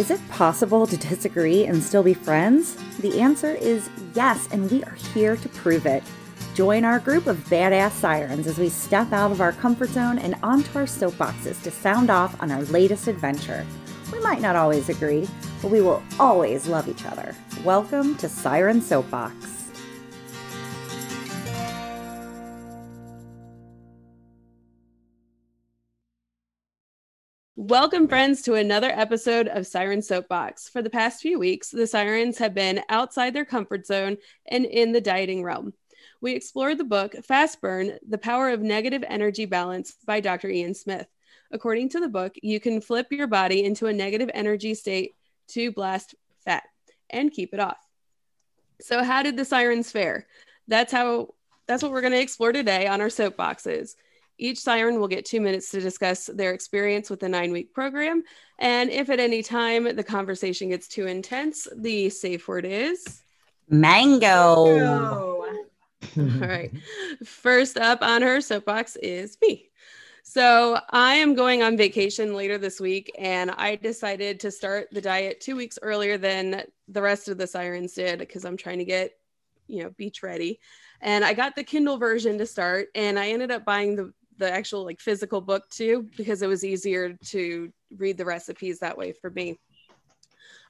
Is it possible to disagree and still be friends? The answer is yes, and we are here to prove it. Join our group of badass sirens as we step out of our comfort zone and onto our soapboxes to sound off on our latest adventure. We might not always agree, but we will always love each other. Welcome to Siren Soapbox. Welcome, friends, to another episode of Siren Soapbox. For the past few weeks, the Sirens have been outside their comfort zone and in the dieting realm. We explored the book Fast Burn The Power of Negative Energy Balance by Dr. Ian Smith. According to the book, you can flip your body into a negative energy state to blast fat and keep it off. So, how did the Sirens fare? That's how that's what we're going to explore today on our soapboxes. Each siren will get two minutes to discuss their experience with the nine week program. And if at any time the conversation gets too intense, the safe word is mango. mango. All right. First up on her soapbox is me. So I am going on vacation later this week, and I decided to start the diet two weeks earlier than the rest of the sirens did because I'm trying to get, you know, beach ready. And I got the Kindle version to start, and I ended up buying the the actual like physical book too because it was easier to read the recipes that way for me.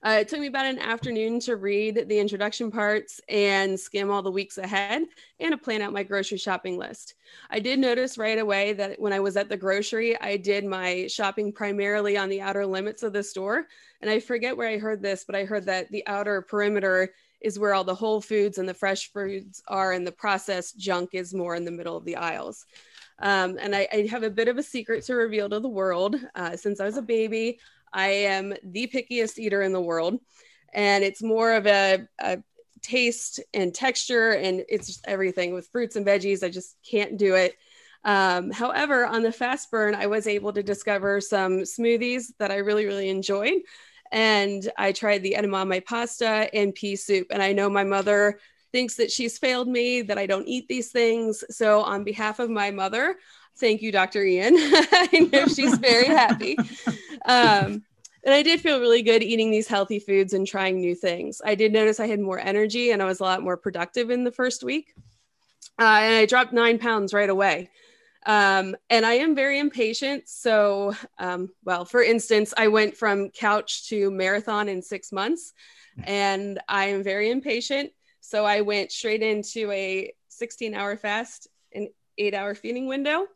Uh, it took me about an afternoon to read the introduction parts and skim all the weeks ahead and to plan out my grocery shopping list. I did notice right away that when I was at the grocery, I did my shopping primarily on the outer limits of the store. And I forget where I heard this, but I heard that the outer perimeter is where all the whole foods and the fresh foods are, and the processed junk is more in the middle of the aisles. Um, and I, I, have a bit of a secret to reveal to the world. Uh, since I was a baby, I am the pickiest eater in the world. And it's more of a, a taste and texture, and it's just everything with fruits and veggies. I just can't do it. Um, however, on the fast burn, I was able to discover some smoothies that I really, really enjoyed. And I tried the edamame pasta and pea soup. And I know my mother thinks that she's failed me, that I don't eat these things. So, on behalf of my mother, thank you, Dr. Ian. I know she's very happy. Um, and I did feel really good eating these healthy foods and trying new things. I did notice I had more energy and I was a lot more productive in the first week. Uh, and I dropped nine pounds right away. Um, and I am very impatient. So, um, well, for instance, I went from couch to marathon in six months, and I am very impatient. So I went straight into a 16 hour fast, an eight hour feeding window.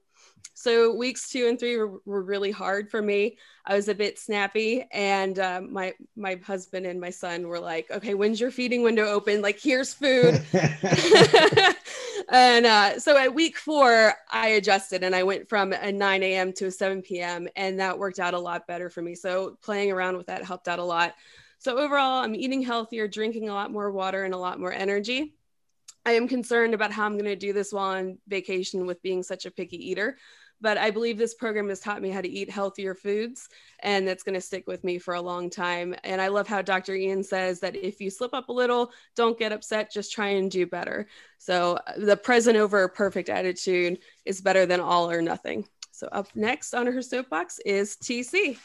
So weeks two and three were, were really hard for me. I was a bit snappy, and uh, my my husband and my son were like, "Okay, when's your feeding window open? Like, here's food." and uh, so at week four, I adjusted and I went from a 9 a.m. to a 7 p.m. and that worked out a lot better for me. So playing around with that helped out a lot. So overall, I'm eating healthier, drinking a lot more water, and a lot more energy. I am concerned about how I'm going to do this while on vacation with being such a picky eater. But I believe this program has taught me how to eat healthier foods, and that's going to stick with me for a long time. And I love how Dr. Ian says that if you slip up a little, don't get upset, just try and do better. So uh, the present over perfect attitude is better than all or nothing. So up next on her soapbox is TC.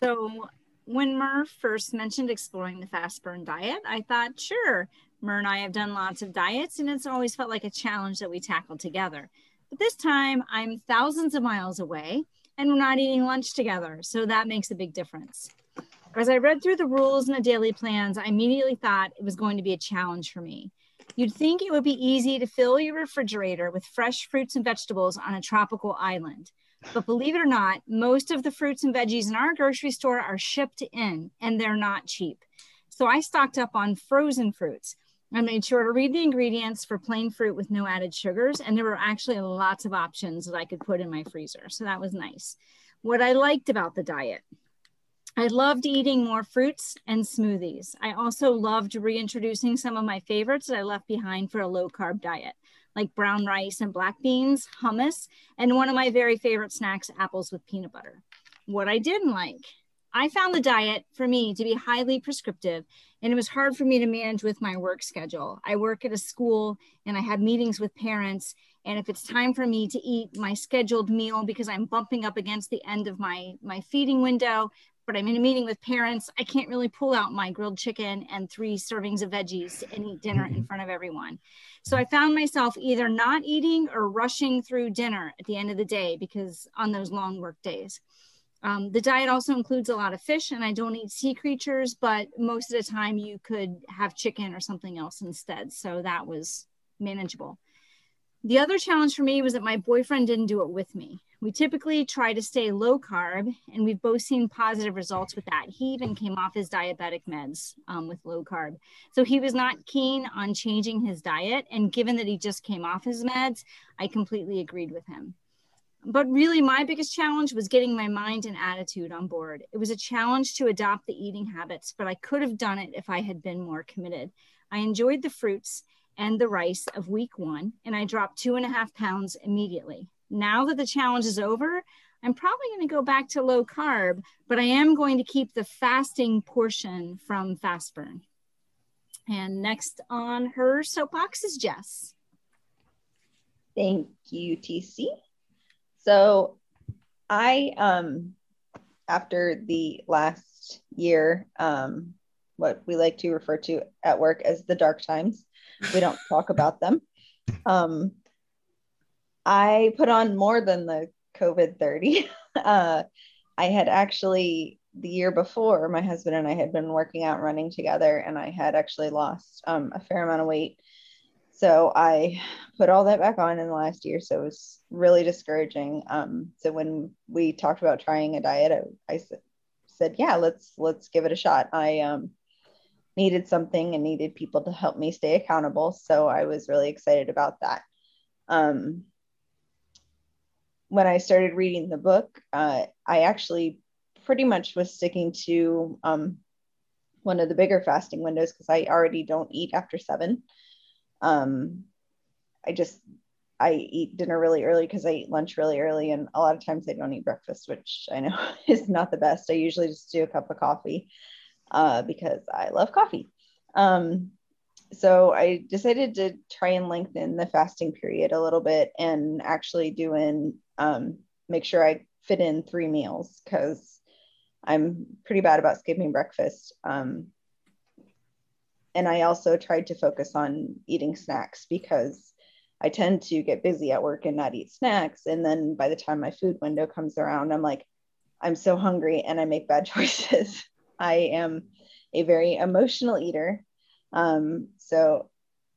So when Mur first mentioned exploring the fast burn diet, I thought, sure, Mur and I have done lots of diets, and it's always felt like a challenge that we tackle together. But this time, I'm thousands of miles away, and we're not eating lunch together, so that makes a big difference. As I read through the rules and the daily plans, I immediately thought it was going to be a challenge for me. You'd think it would be easy to fill your refrigerator with fresh fruits and vegetables on a tropical island. But believe it or not, most of the fruits and veggies in our grocery store are shipped in and they're not cheap. So I stocked up on frozen fruits. I made sure to read the ingredients for plain fruit with no added sugars. And there were actually lots of options that I could put in my freezer. So that was nice. What I liked about the diet, I loved eating more fruits and smoothies. I also loved reintroducing some of my favorites that I left behind for a low carb diet like brown rice and black beans, hummus, and one of my very favorite snacks, apples with peanut butter. What I didn't like, I found the diet for me to be highly prescriptive, and it was hard for me to manage with my work schedule. I work at a school and I have meetings with parents. And if it's time for me to eat my scheduled meal because I'm bumping up against the end of my, my feeding window, but I'm in a meeting with parents, I can't really pull out my grilled chicken and three servings of veggies and eat dinner in front of everyone. So I found myself either not eating or rushing through dinner at the end of the day because on those long work days. Um, the diet also includes a lot of fish, and I don't eat sea creatures, but most of the time you could have chicken or something else instead. So that was manageable. The other challenge for me was that my boyfriend didn't do it with me. We typically try to stay low carb, and we've both seen positive results with that. He even came off his diabetic meds um, with low carb. So he was not keen on changing his diet. And given that he just came off his meds, I completely agreed with him. But really, my biggest challenge was getting my mind and attitude on board. It was a challenge to adopt the eating habits, but I could have done it if I had been more committed. I enjoyed the fruits and the rice of week one, and I dropped two and a half pounds immediately. Now that the challenge is over, I'm probably going to go back to low carb, but I am going to keep the fasting portion from fast burn. And next on her soapbox is Jess. Thank you, TC. So I um after the last year, um, what we like to refer to at work as the dark times. We don't talk about them. Um, I put on more than the COVID 30. Uh, I had actually, the year before, my husband and I had been working out running together, and I had actually lost um, a fair amount of weight so I put all that back on in the last year. So it was really discouraging. Um, so when we talked about trying a diet, I, I said, yeah, let's, let's give it a shot. I, um, needed something and needed people to help me stay accountable. So I was really excited about that. Um, when I started reading the book, uh, I actually pretty much was sticking to um, one of the bigger fasting windows because I already don't eat after seven. Um, I just I eat dinner really early because I eat lunch really early, and a lot of times I don't eat breakfast, which I know is not the best. I usually just do a cup of coffee uh, because I love coffee. Um, so I decided to try and lengthen the fasting period a little bit and actually doing um, make sure I fit in three meals because I'm pretty bad about skipping breakfast. Um, and I also tried to focus on eating snacks because I tend to get busy at work and not eat snacks. And then by the time my food window comes around, I'm like, I'm so hungry and I make bad choices. I am a very emotional eater. Um, so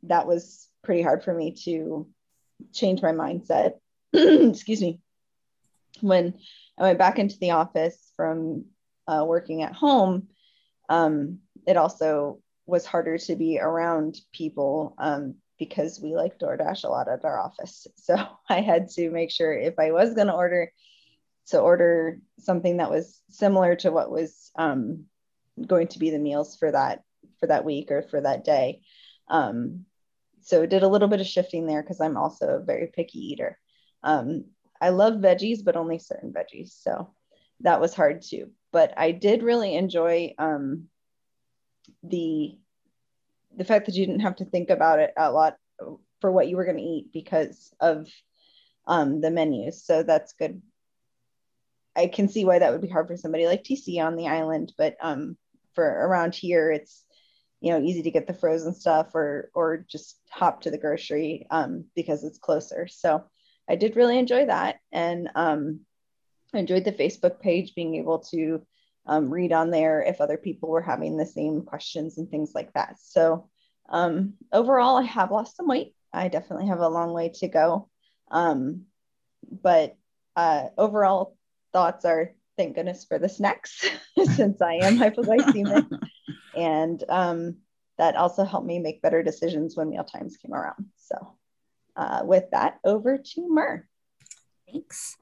that was pretty hard for me to change my mindset. Excuse me. When I went back into the office from uh, working at home, um, it also was harder to be around people um, because we like DoorDash a lot at our office. So I had to make sure if I was going to order, to order something that was similar to what was um, going to be the meals for that for that week or for that day. Um, so did a little bit of shifting there because I'm also a very picky eater. Um, I love veggies, but only certain veggies. So that was hard too. But I did really enjoy um, the the fact that you didn't have to think about it a lot for what you were going to eat because of um, the menus. So that's good. I can see why that would be hard for somebody like TC on the island, but um, for around here, it's you know easy to get the frozen stuff or or just hop to the grocery um, because it's closer. So I did really enjoy that, and um, enjoyed the Facebook page being able to um, read on there if other people were having the same questions and things like that. So um, overall, I have lost some weight. I definitely have a long way to go. Um, but uh, overall thoughts are thank goodness for the snacks since I am hypoglycemic. and um, that also helped me make better decisions when meal times came around. So uh, with that, over to Mer. Thanks.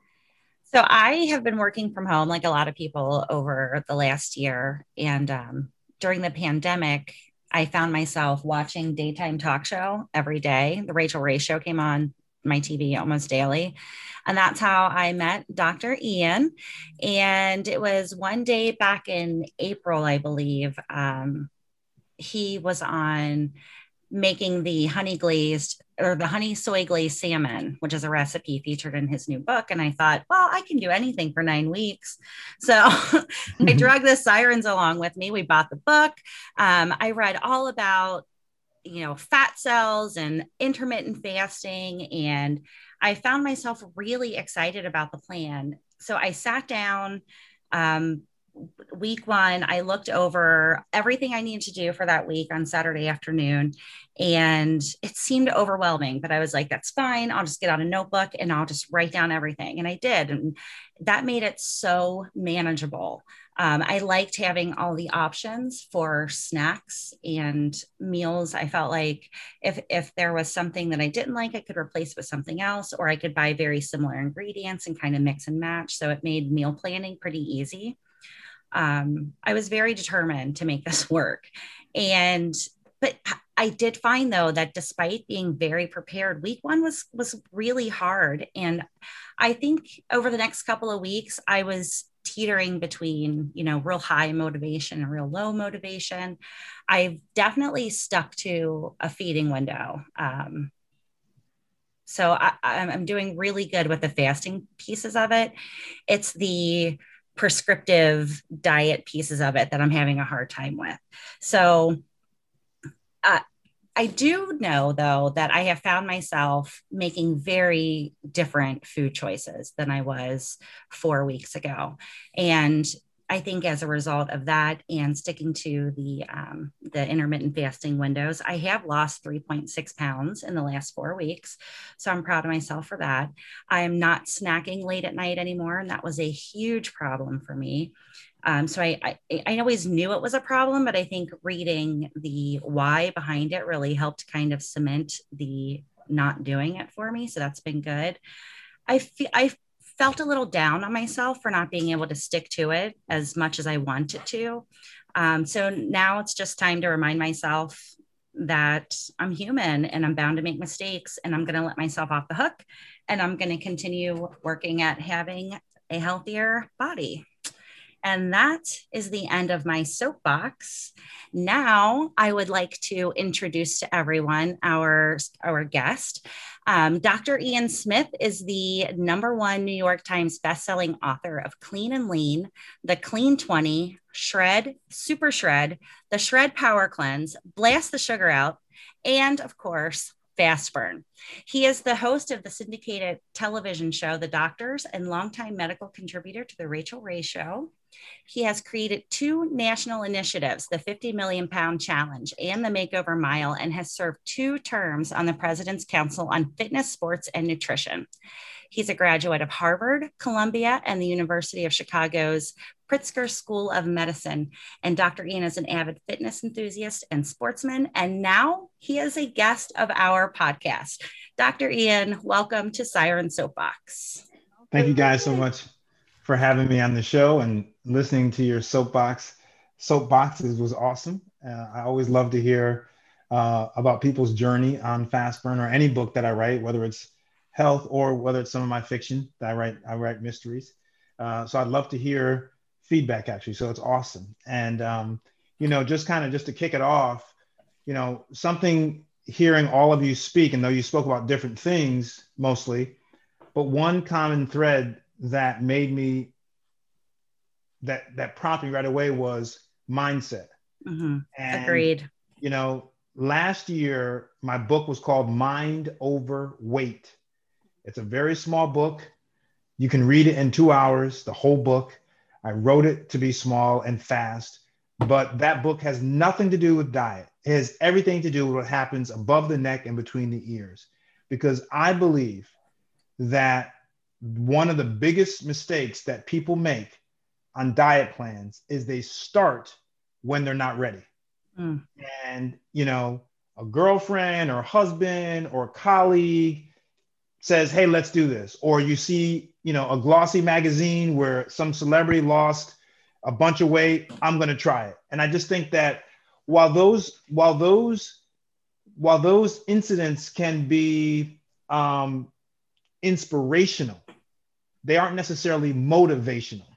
So I have been working from home like a lot of people over the last year. And um, during the pandemic, I found myself watching daytime talk show every day. The Rachael Ray show came on my TV almost daily. And that's how I met Dr. Ian. And it was one day back in April, I believe. Um, he was on making the honey glazed or the honey soy glazed salmon, which is a recipe featured in his new book. And I thought, well, I can do anything for nine weeks. So I drug the sirens along with me. We bought the book. Um, I read all about, you know, fat cells and intermittent fasting. And I found myself really excited about the plan. So I sat down. Um, week one, I looked over everything I needed to do for that week on Saturday afternoon. And it seemed overwhelming, but I was like, that's fine. I'll just get out a notebook and I'll just write down everything. And I did. And that made it so manageable. Um, I liked having all the options for snacks and meals. I felt like if if there was something that I didn't like, I could replace it with something else, or I could buy very similar ingredients and kind of mix and match. So it made meal planning pretty easy um, I was very determined to make this work. And but I did find though that despite being very prepared, week one was was really hard. And I think over the next couple of weeks, I was teetering between you know real high motivation and real low motivation. I've definitely stuck to a feeding window. Um, so I, i'm doing really good with the fasting pieces of it. It's the prescriptive diet pieces of it that I'm having a hard time with. So, uh, I do know though that I have found myself making very different food choices than I was four weeks ago. And I think as a result of that and sticking to the um, the intermittent fasting windows, I have lost 3.6 pounds in the last four weeks. So I'm proud of myself for that. I am not snacking late at night anymore, and that was a huge problem for me. Um, so I, I, I always knew it was a problem, but I think reading the why behind it really helped kind of cement the not doing it for me. So that's been good. I feel I felt a little down on myself for not being able to stick to it as much as I wanted to. Um, so now it's just time to remind myself that I'm human and I'm bound to make mistakes and I'm going to let myself off the hook and I'm going to continue working at having a healthier body. And that is the end of my soapbox. Now, I would like to introduce to everyone our, our guest. Um, Dr. Ian Smith is the number one New York Times bestselling author of Clean and Lean, The Clean 20, Shred, Super Shred, The Shred Power Cleanse, Blast the Sugar Out, and of course, Fast Burn. He is the host of the syndicated television show The Doctors and longtime medical contributor to The Rachael Ray Show. He has created two national initiatives, the 50 million pound challenge and the makeover mile, and has served two terms on the President's Council on Fitness, Sports, and Nutrition. He's a graduate of Harvard, Columbia, and the University of Chicago's Pritzker School of Medicine. And Dr. Ian is an avid fitness enthusiast and sportsman. And now he is a guest of our podcast. Dr. Ian, welcome to Siren Soapbox. Thank you guys so much for having me on the show and listening to your soapbox. Soapboxes was awesome. Uh, I always love to hear uh, about people's journey on Fast Burn or any book that I write, whether it's health or whether it's some of my fiction that I write. I write mysteries. Uh, so I'd love to hear feedback actually. So it's awesome. And um, you know, just kind of just to kick it off, you know, something hearing all of you speak, and though you spoke about different things mostly, but one common thread that made me that that prompted me right away was mindset. Mm-hmm. And, Agreed. You know, last year my book was called Mind Over Weight. It's a very small book. You can read it in two hours, the whole book. I wrote it to be small and fast, but that book has nothing to do with diet. It has everything to do with what happens above the neck and between the ears. Because I believe that one of the biggest mistakes that people make on diet plans is they start when they're not ready. Mm. And, you know, a girlfriend or a husband or a colleague says, Hey, let's do this. Or you see, you know, a glossy magazine where some celebrity lost a bunch of weight. I'm going to try it. And I just think that while those, while those, while those incidents can be um, inspirational. They aren't necessarily motivational.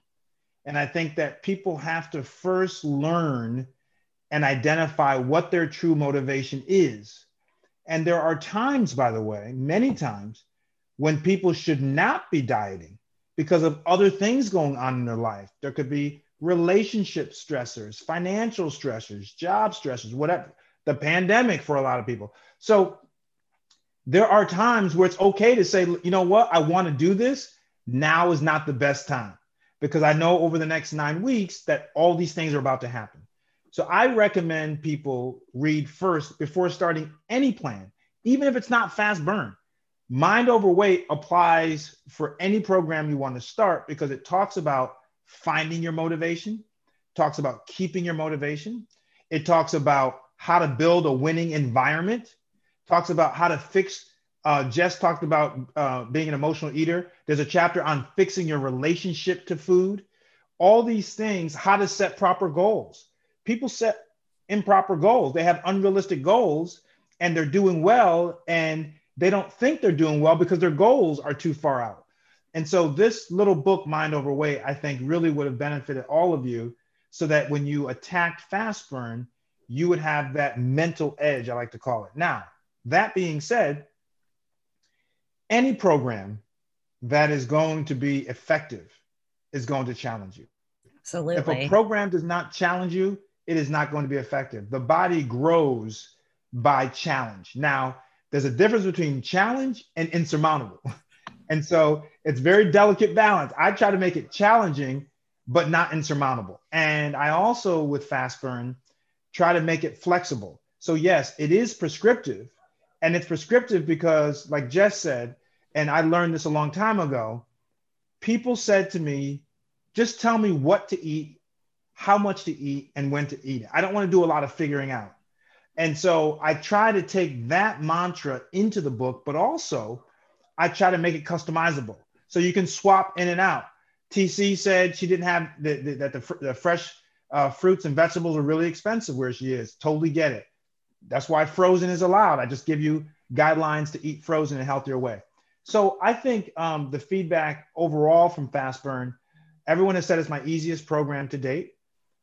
And I think that people have to first learn and identify what their true motivation is. And there are times, by the way, many times, when people should not be dieting because of other things going on in their life. There could be relationship stressors, financial stressors, job stressors, whatever, the pandemic for a lot of people. So there are times where it's okay to say, you know what, I want to do this. Now is not the best time because I know over the next nine weeks that all these things are about to happen. So I recommend people read first before starting any plan, even if it's not fast burn. Mind over weight applies for any program you want to start because it talks about finding your motivation, talks about keeping your motivation, it talks about how to build a winning environment, talks about how to fix. Uh, Jess talked about uh, being an emotional eater. There's a chapter on fixing your relationship to food. All these things, how to set proper goals people set improper goals. They have unrealistic goals and they're doing well and they don't think they're doing well because their goals are too far out. And so this little book, Mind Over Weight, I think really would have benefited all of you so that when you attacked fast burn, you would have that mental edge, I like to call it. Now, that being said, any program that is going to be effective is going to challenge you. Absolutely. If a program does not challenge you, it is not going to be effective. The body grows by challenge. Now, there's a difference between challenge and insurmountable. and so it's very delicate balance. I try to make it challenging, but not insurmountable. And I also, with fast burn, try to make it flexible. So, yes, it is prescriptive. And it's prescriptive because, like Jess said, and I learned this a long time ago, people said to me, just tell me what to eat how much to eat and when to eat it. I don't want to do a lot of figuring out. And so I try to take that mantra into the book, but also I try to make it customizable. So you can swap in and out. TC said she didn't have the, the, that the, the fresh uh, fruits and vegetables are really expensive where she is. Totally get it. That's why frozen is allowed. I just give you guidelines to eat frozen in a healthier way. So I think um, the feedback overall from Fast Burn, everyone has said it's my easiest program to date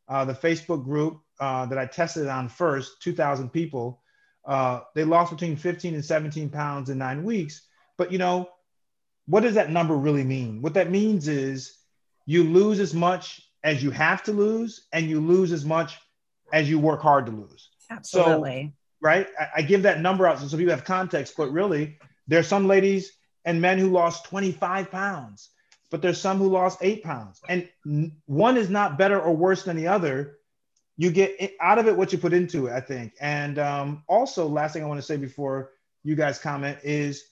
uh, the Facebook group uh, that I tested on first, 2,000 people, uh, they lost between 15 and 17 pounds in nine weeks. But you know, what does that number really mean? What that means is you lose as much as you have to lose, and you lose as much as you work hard to lose. Absolutely. So, right? I, I give that number out so people have context, but really, there are some ladies and men who lost 25 pounds but there's some who lost eight pounds. And one is not better or worse than the other. You get out of it what you put into it, I think. And um, also, last thing I want to say before you guys comment is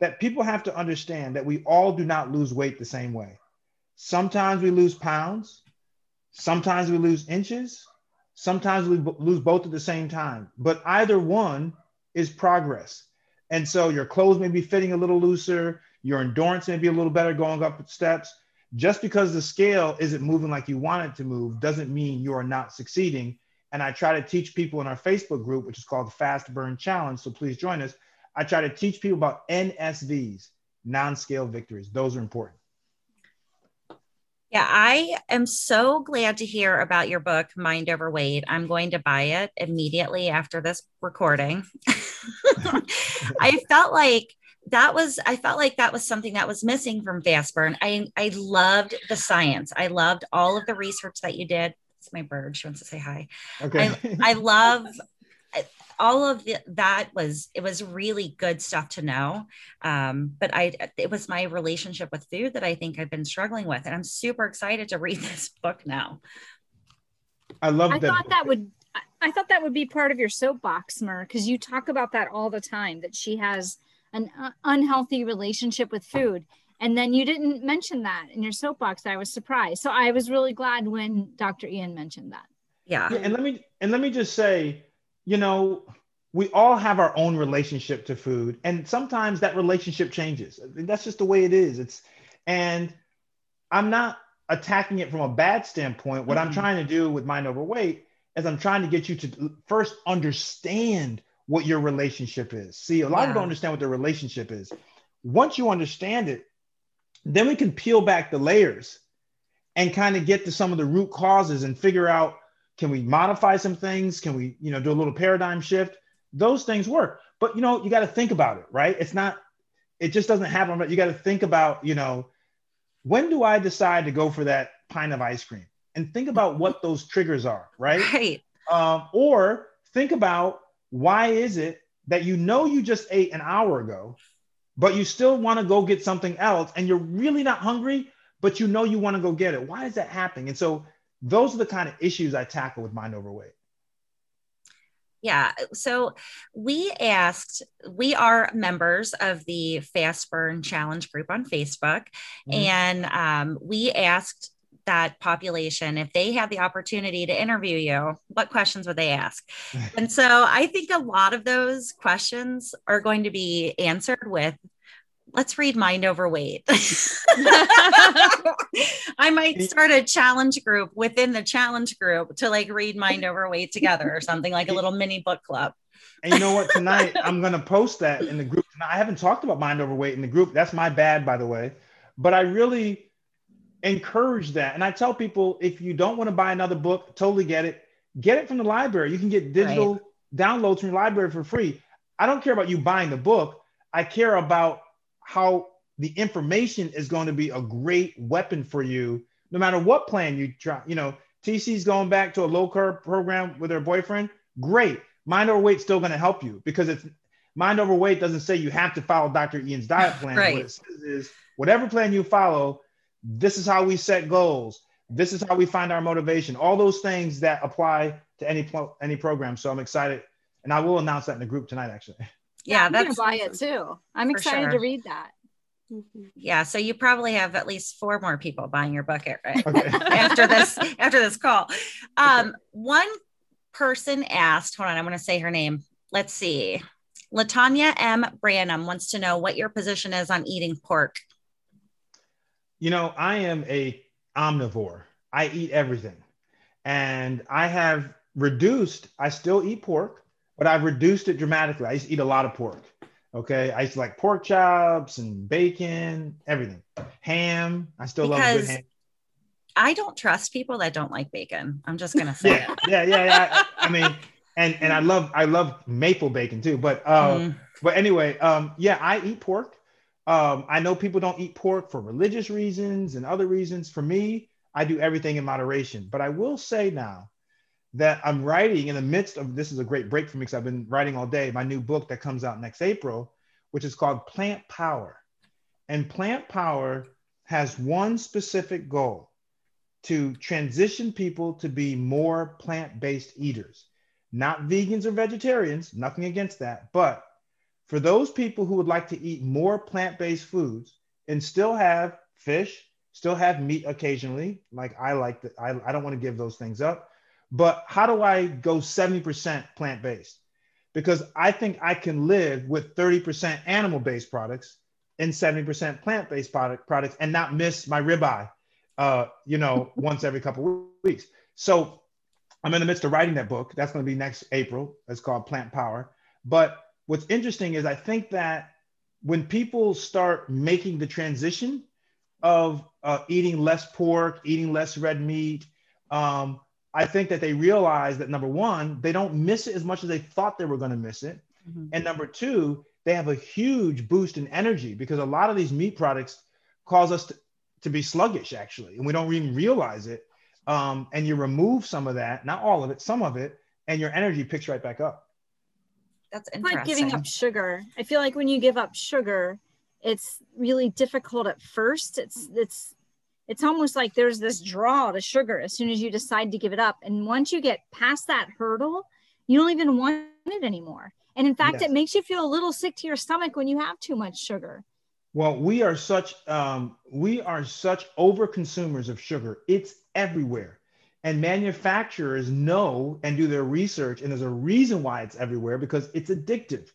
that people have to understand that we all do not lose weight the same way. Sometimes we lose pounds, sometimes we lose inches, sometimes we lose both at the same time. But either one is progress. And so your clothes may be fitting a little looser, your endurance may be a little better going up steps. Just because the scale isn't moving like you want it to move doesn't mean you are not succeeding. And I try to teach people in our Facebook group, which is called Fast Burn Challenge. So please join us. I try to teach people about NSVs, non scale victories. Those are important. Yeah, I am so glad to hear about your book, Mind Over Weight. I'm going to buy it immediately after this recording. I felt like that was I felt like that was something that was missing from Fast Burn. I I loved the science. I loved all of the research that you did. It's my bird. She wants to say hi. Okay. I, I love all of the, that was it was really good stuff to know um, but i it was my relationship with food that i think i've been struggling with and i'm super excited to read this book now i love i that thought that would i thought that would be part of your soapbox mer because you talk about that all the time that she has an uh, unhealthy relationship with food. And then you didn't mention that in your soapbox. I was surprised. So I was really glad when Dr. Ian mentioned that. Yeah. yeah. And let me and let me just say, you know, we all have our own relationship to food, and sometimes that relationship changes. That's just the way it is. It's and I'm not attacking it from a bad standpoint. What mm-hmm. I'm trying to do with mind over weight is I'm trying to get you to first understand what your relationship is. See, a lot Yeah. of people don't understand what their relationship is. Once you understand it, then we can peel back the layers and kind of get to some of the root causes and figure out can we modify some things? Can we, you know, do a little paradigm shift? Those things work. But you know, you got to think about it, right? It's not, it just doesn't happen. But you got to think about, you know, when do I decide to go for that pint of ice cream? And think about what those triggers are, right? Right. Um, or think about why is it that you know you just ate an hour ago, but you still want to go get something else and you're really not hungry, but you know you want to go get it. Why is that happening? And so those are the kind of issues I tackle with mind over weight. Yeah. So we asked, we are members of the Fast Burn Challenge group on Facebook. Mhm. And um, we asked that population if they had the opportunity to interview you, what questions would they ask? and so I think a lot of those questions are going to be answered with, let's read Mind Over Weight. I might start a challenge group within the challenge group to like read Mind Over Weight together or something like a little mini book club. And you know what? Tonight I'm gonna post that in the group. Now, I haven't talked about mind over weight in the group. That's my bad, by the way. But I really encourage that. And I tell people if you don't want to buy another book, totally get it. Get it from the library. You can get digital downloads from your library for free. I don't care about you buying the book. I care about how the information is going to be a great weapon for you, no matter what plan you try. You know, TC's going back to a low carb program with her boyfriend. Great. Mind over weight still going to help you because it's mind over weight doesn't say you have to follow Dr. Ian's diet plan. Right. What it says is whatever plan you follow, this is how we set goals. This is how we find our motivation. All those things that apply to any pro- any program. So I'm excited, and I will announce that in the group tonight. Actually, Yeah, I'm gonna that's buy it too. I'm excited sure. to read that. Mhm. yeah. So you probably have at least four more people buying your book right? okay. after this after this call. Um, one person asked, hold on, I'm going to say her name. Let's see. Latanya M. Branham wants to know what your position is on eating pork. You know, I am a omnivore. I eat everything. And I have reduced, I still eat pork, but I've reduced it dramatically. I used to eat a lot of pork. Okay. I used to like pork chops and bacon, everything. Ham. I still love good ham. I don't trust people that don't like bacon. I'm just going to say Yeah, yeah, yeah, yeah. I, I mean, and and I love I love maple bacon too. But uh, Mm. but anyway, um, yeah, I eat pork. Um, I know people don't eat pork for religious reasons and other reasons. For me, I do everything in moderation. But I will say now that I'm writing in the midst of this is a great break for me because I've been writing all day. My new book that comes out next April, which is called Plant Power. And Plant Power has one specific goal to transition people to be more plant based eaters, not vegans or vegetarians, nothing against that. But for those people who would like to eat more plant based foods and still have fish, still have meat occasionally, like I like that, I, I don't want to give those things up. But how do I go 70% plant based? Because I think I can live with 30% animal based products and 70% plant based product, products and not miss my ribeye uh, you know, once every couple of weeks. So I'm in the midst of writing that book. That's going to be next April. It's called Plant Power. But what's interesting is I think that when people start making the transition of uh, eating less pork, eating less red meat, um, I think that they realize that number one, they don't miss it as much as they thought they were going to miss it. Mhm. And number two, they have a huge boost in energy because a lot of these meat products cause us to, to be sluggish, actually, and we don't even realize it. Um, and you remove some of that, not all of it, some of it, and your energy picks right back up. That's It's interesting. like giving up sugar. I feel like when you give up sugar, it's really difficult at first. It's it's it's almost like there's this draw to sugar as soon as you decide to give it up. And once you get past that hurdle, you don't even want it anymore. And in fact, Yes. it makes you feel a little sick to your stomach when you have too much sugar. Well, we are such um, we are such over consumers of sugar. It's everywhere, and manufacturers know and do their research, and there's a reason why it's everywhere because it's addictive,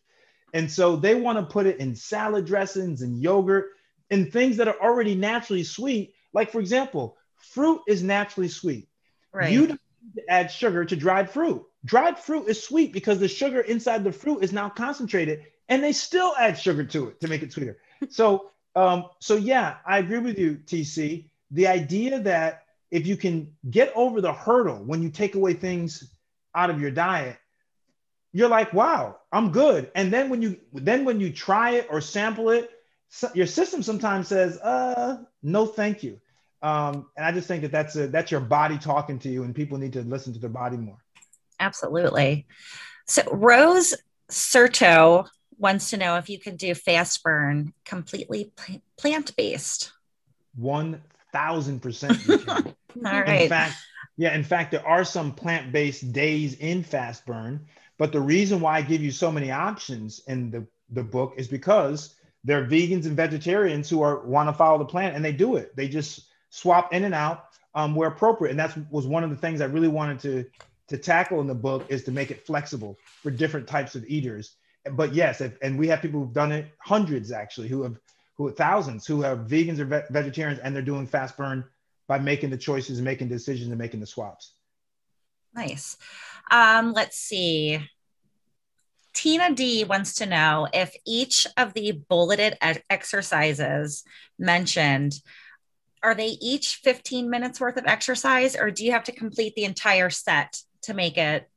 and so they want to put it in salad dressings and yogurt and things that are already naturally sweet. Like for example, fruit is naturally sweet. right. You don't need to add sugar to dried fruit. dried fruit is sweet because the sugar inside the fruit is now concentrated and they still add sugar to it to make it sweeter. So, um, so yeah, I agree with you, TC. The idea that if you can get over the hurdle when you take away things out of your diet, you're like, wow, I'm good. And then when you then when you try it or sample it, so your system sometimes says, uh, no, thank you. Um, and I just think that that's a, that's your body talking to you, and people need to listen to their body more. Absolutely. So Rose Serto wants to know if you can do fast burn completely plant based. One thousand percent. All right. In fact, yeah. In fact, there are some plant based days in fast burn, but the reason why I give you so many options in the the book is because there are vegans and vegetarians who are want to follow the plan, and they do it. They just swap in and out um, where appropriate, and that was one of the things I really wanted to to tackle in the book is to make it flexible for different types of eaters. But yes, if, and we have people who've done it, hundreds actually, who have who thousands who have vegans or ve- vegetarians, and they're doing fast burn by making the choices, and making decisions, and making the swaps. Nice. Um, let's see. Tina D wants to know if each of the bulleted exercises mentioned are they each 15 minutes worth of exercise or do you have to complete the entire set to make it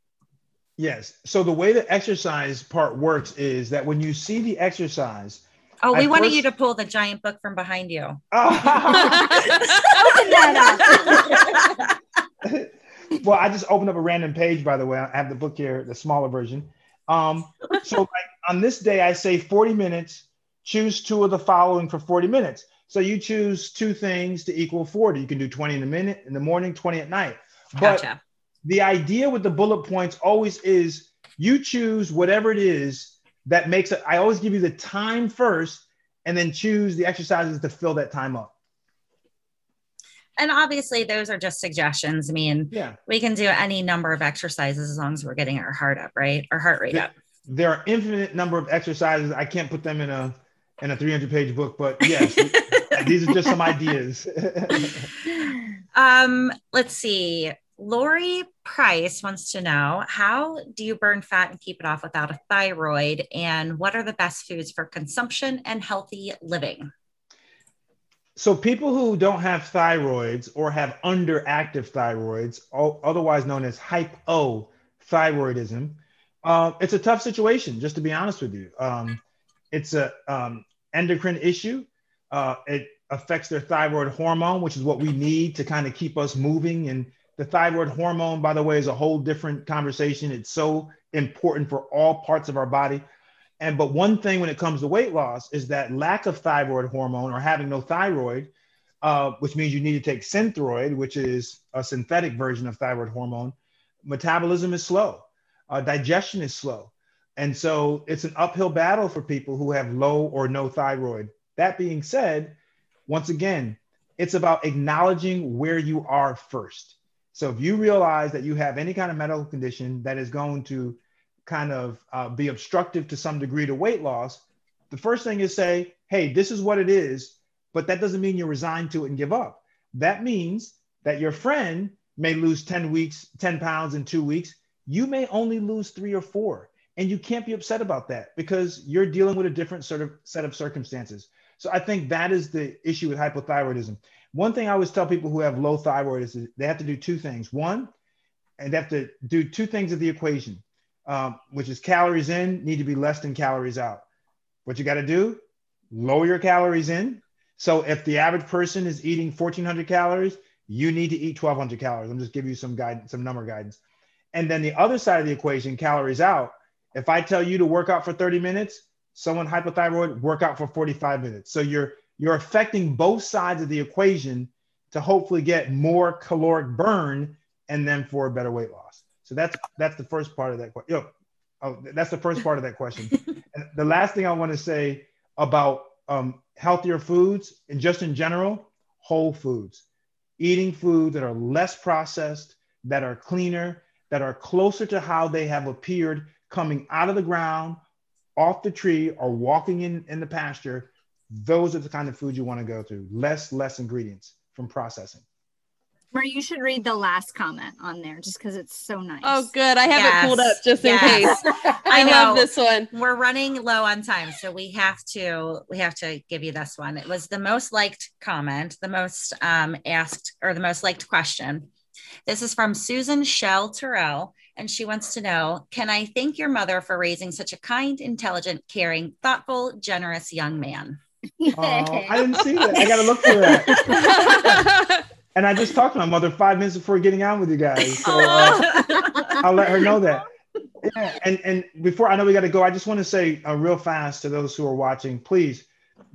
yes so the way the exercise part works is that when you see the exercise oh we wanted first... you to pull the giant book from behind you oh. open that up well i just opened up a random page by the way i have the book here the smaller version um, so like on this day, I say 40 minutes, choose two of the following for 40 minutes. So you choose two things to equal 40. You can do 20 in the minute in the morning, 20 at night. But gotcha. the idea with the bullet points always is you choose whatever it is that makes it. I always give you the time first and then choose the exercises to fill that time up and obviously those are just suggestions. I mean, yeah, we can do any number of exercises as long as we're getting our heart up, right? Our heart rate there, up. There are infinite number of exercises. I can't put them in a in a 300 page book, but yes, these are just some ideas. um, let's see. Lori Price wants to know how do you burn fat and keep it off without a thyroid? And what are the best foods for consumption and healthy living? So people who don't have thyroids or have underactive thyroids, otherwise known as hypothyroidism, uh, it's a tough situation. Just to be honest with you, um, it's an um, endocrine issue. Uh, it affects their thyroid hormone, which is what we need to kind of keep us moving. And the thyroid hormone, by the way, is a whole different conversation. It's so important for all parts of our body. And but one thing when it comes to weight loss is that lack of thyroid hormone or having no thyroid, uh, which means you need to take synthroid, which is a synthetic version of thyroid hormone. Metabolism is slow, uh, digestion is slow, and so it's an uphill battle for people who have low or no thyroid. That being said, once again, it's about acknowledging where you are first. So if you realize that you have any kind of medical condition that is going to kind of uh, be obstructive to some degree to weight loss, the first thing is say, hey, this is what it is, but that doesn't mean you're resigned to it and give up. That means that your friend may lose 10 weeks, 10 pounds in two weeks. You may only lose three or four. And you can't be upset about that because you're dealing with a different sort of set of circumstances. So I think that is the issue with hypothyroidism. One thing I always tell people who have low thyroid is they have to do two things. One, and they have to do two things of the equation um, which is calories in, need to be less than calories out. What you got to do, lower your calories in. So if the average person is eating 1400 calories, you need to eat 1200 calories. I'm just giving you some guidance, some number guidance. And then the other side of the equation, calories out. If I tell you to work out for 30 minutes, someone hypothyroid work out for 45 minutes. So you're you're affecting both sides of the equation to hopefully get more caloric burn and then for a better weight loss. So that's that's the first part of that question. Oh, that's the first part of that question. and the last thing I want to say about um, healthier foods and just in general, whole foods, eating foods that are less processed, that are cleaner, that are closer to how they have appeared coming out of the ground, off the tree, or walking in, in the pasture. Those are the kind of foods you want to go to. Less, less ingredients from processing. Or you should read the last comment on there just because it's so nice. Oh, good. I have Yes. it pulled up just in Yes. case. I I love this one. We're running low on time, so we have to we have to give you this one. It was the most liked comment, the most um, asked or the most liked question. This is from Susan Shell Terrell, and she wants to know: Can I thank your mother for raising such a kind, intelligent, caring, thoughtful, generous young man? Oh, I didn't see that. I got to look for that. And I just talked to my mother five minutes before getting on with you guys. So uh, I'll let her know that. Yeah, and and before I know we got to go, I just want to say uh, real fast to those who are watching, please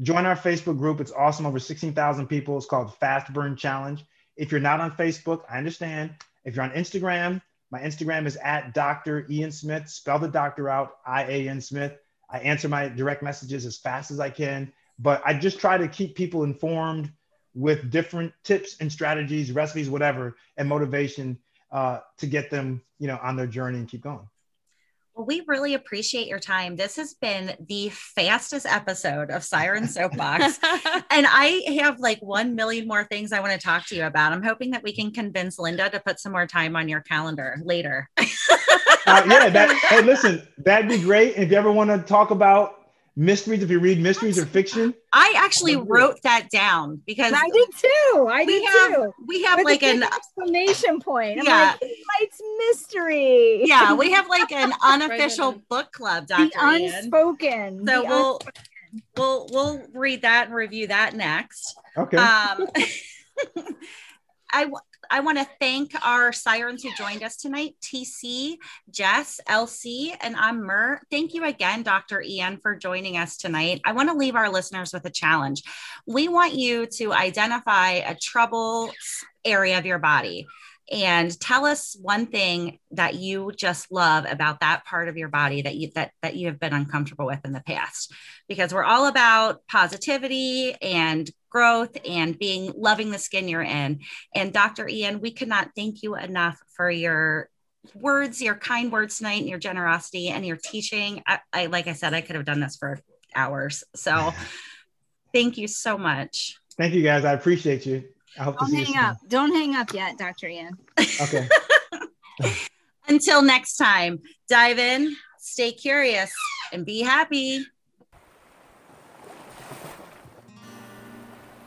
join our Facebook group. It's awesome, over sixteen thousand people. It's called Fast Burn Challenge. If you're not on Facebook, I understand. If you're on Instagram, my Instagram is at Dr. Ian Smith. Spell the doctor out, I A N Smith. I answer my direct messages as fast as I can, but I just try to keep people informed with different tips and strategies, recipes, whatever, and motivation uh, to get them, you know, on their journey and keep going. Well, we really appreciate your time. This has been the fastest episode of Siren Soapbox. and I have like 1 million more things I want to talk to you about. I'm hoping that we can convince Linda to put some more time on your calendar later. Uh, yeah, that. Hey, listen, that'd be great. If you ever want to talk about mysteries, if you read mysteries or fiction, I actually wrote that down because I did too. I we did have too. we have With like an exclamation point. I'm Yeah. like, it's mystery. yeah, we have like an unofficial down. book club, the Dr. Ian. unspoken. So the we'll we'll we'll read that and review that next. okay. Um, I w- I want to thank our sirens who joined us tonight TC, Jess, LC, and I'm Mer. Thank you again, Dr. Ian, for joining us tonight. I want to leave our listeners with a challenge. We want you to identify a trouble area of your body and tell us one thing that you just love about that part of your body that you that that you have been uncomfortable with in the past because we're all about positivity and growth and being loving the skin you're in and dr ian we could not thank you enough for your words your kind words tonight and your generosity and your teaching I, I like i said i could have done this for hours so thank you so much Thank you, guys. I appreciate you. I hope to Don't see you hang soon. up. Don't hang up yet, Dr. Ian. Okay. until next time dive in stay curious and be happy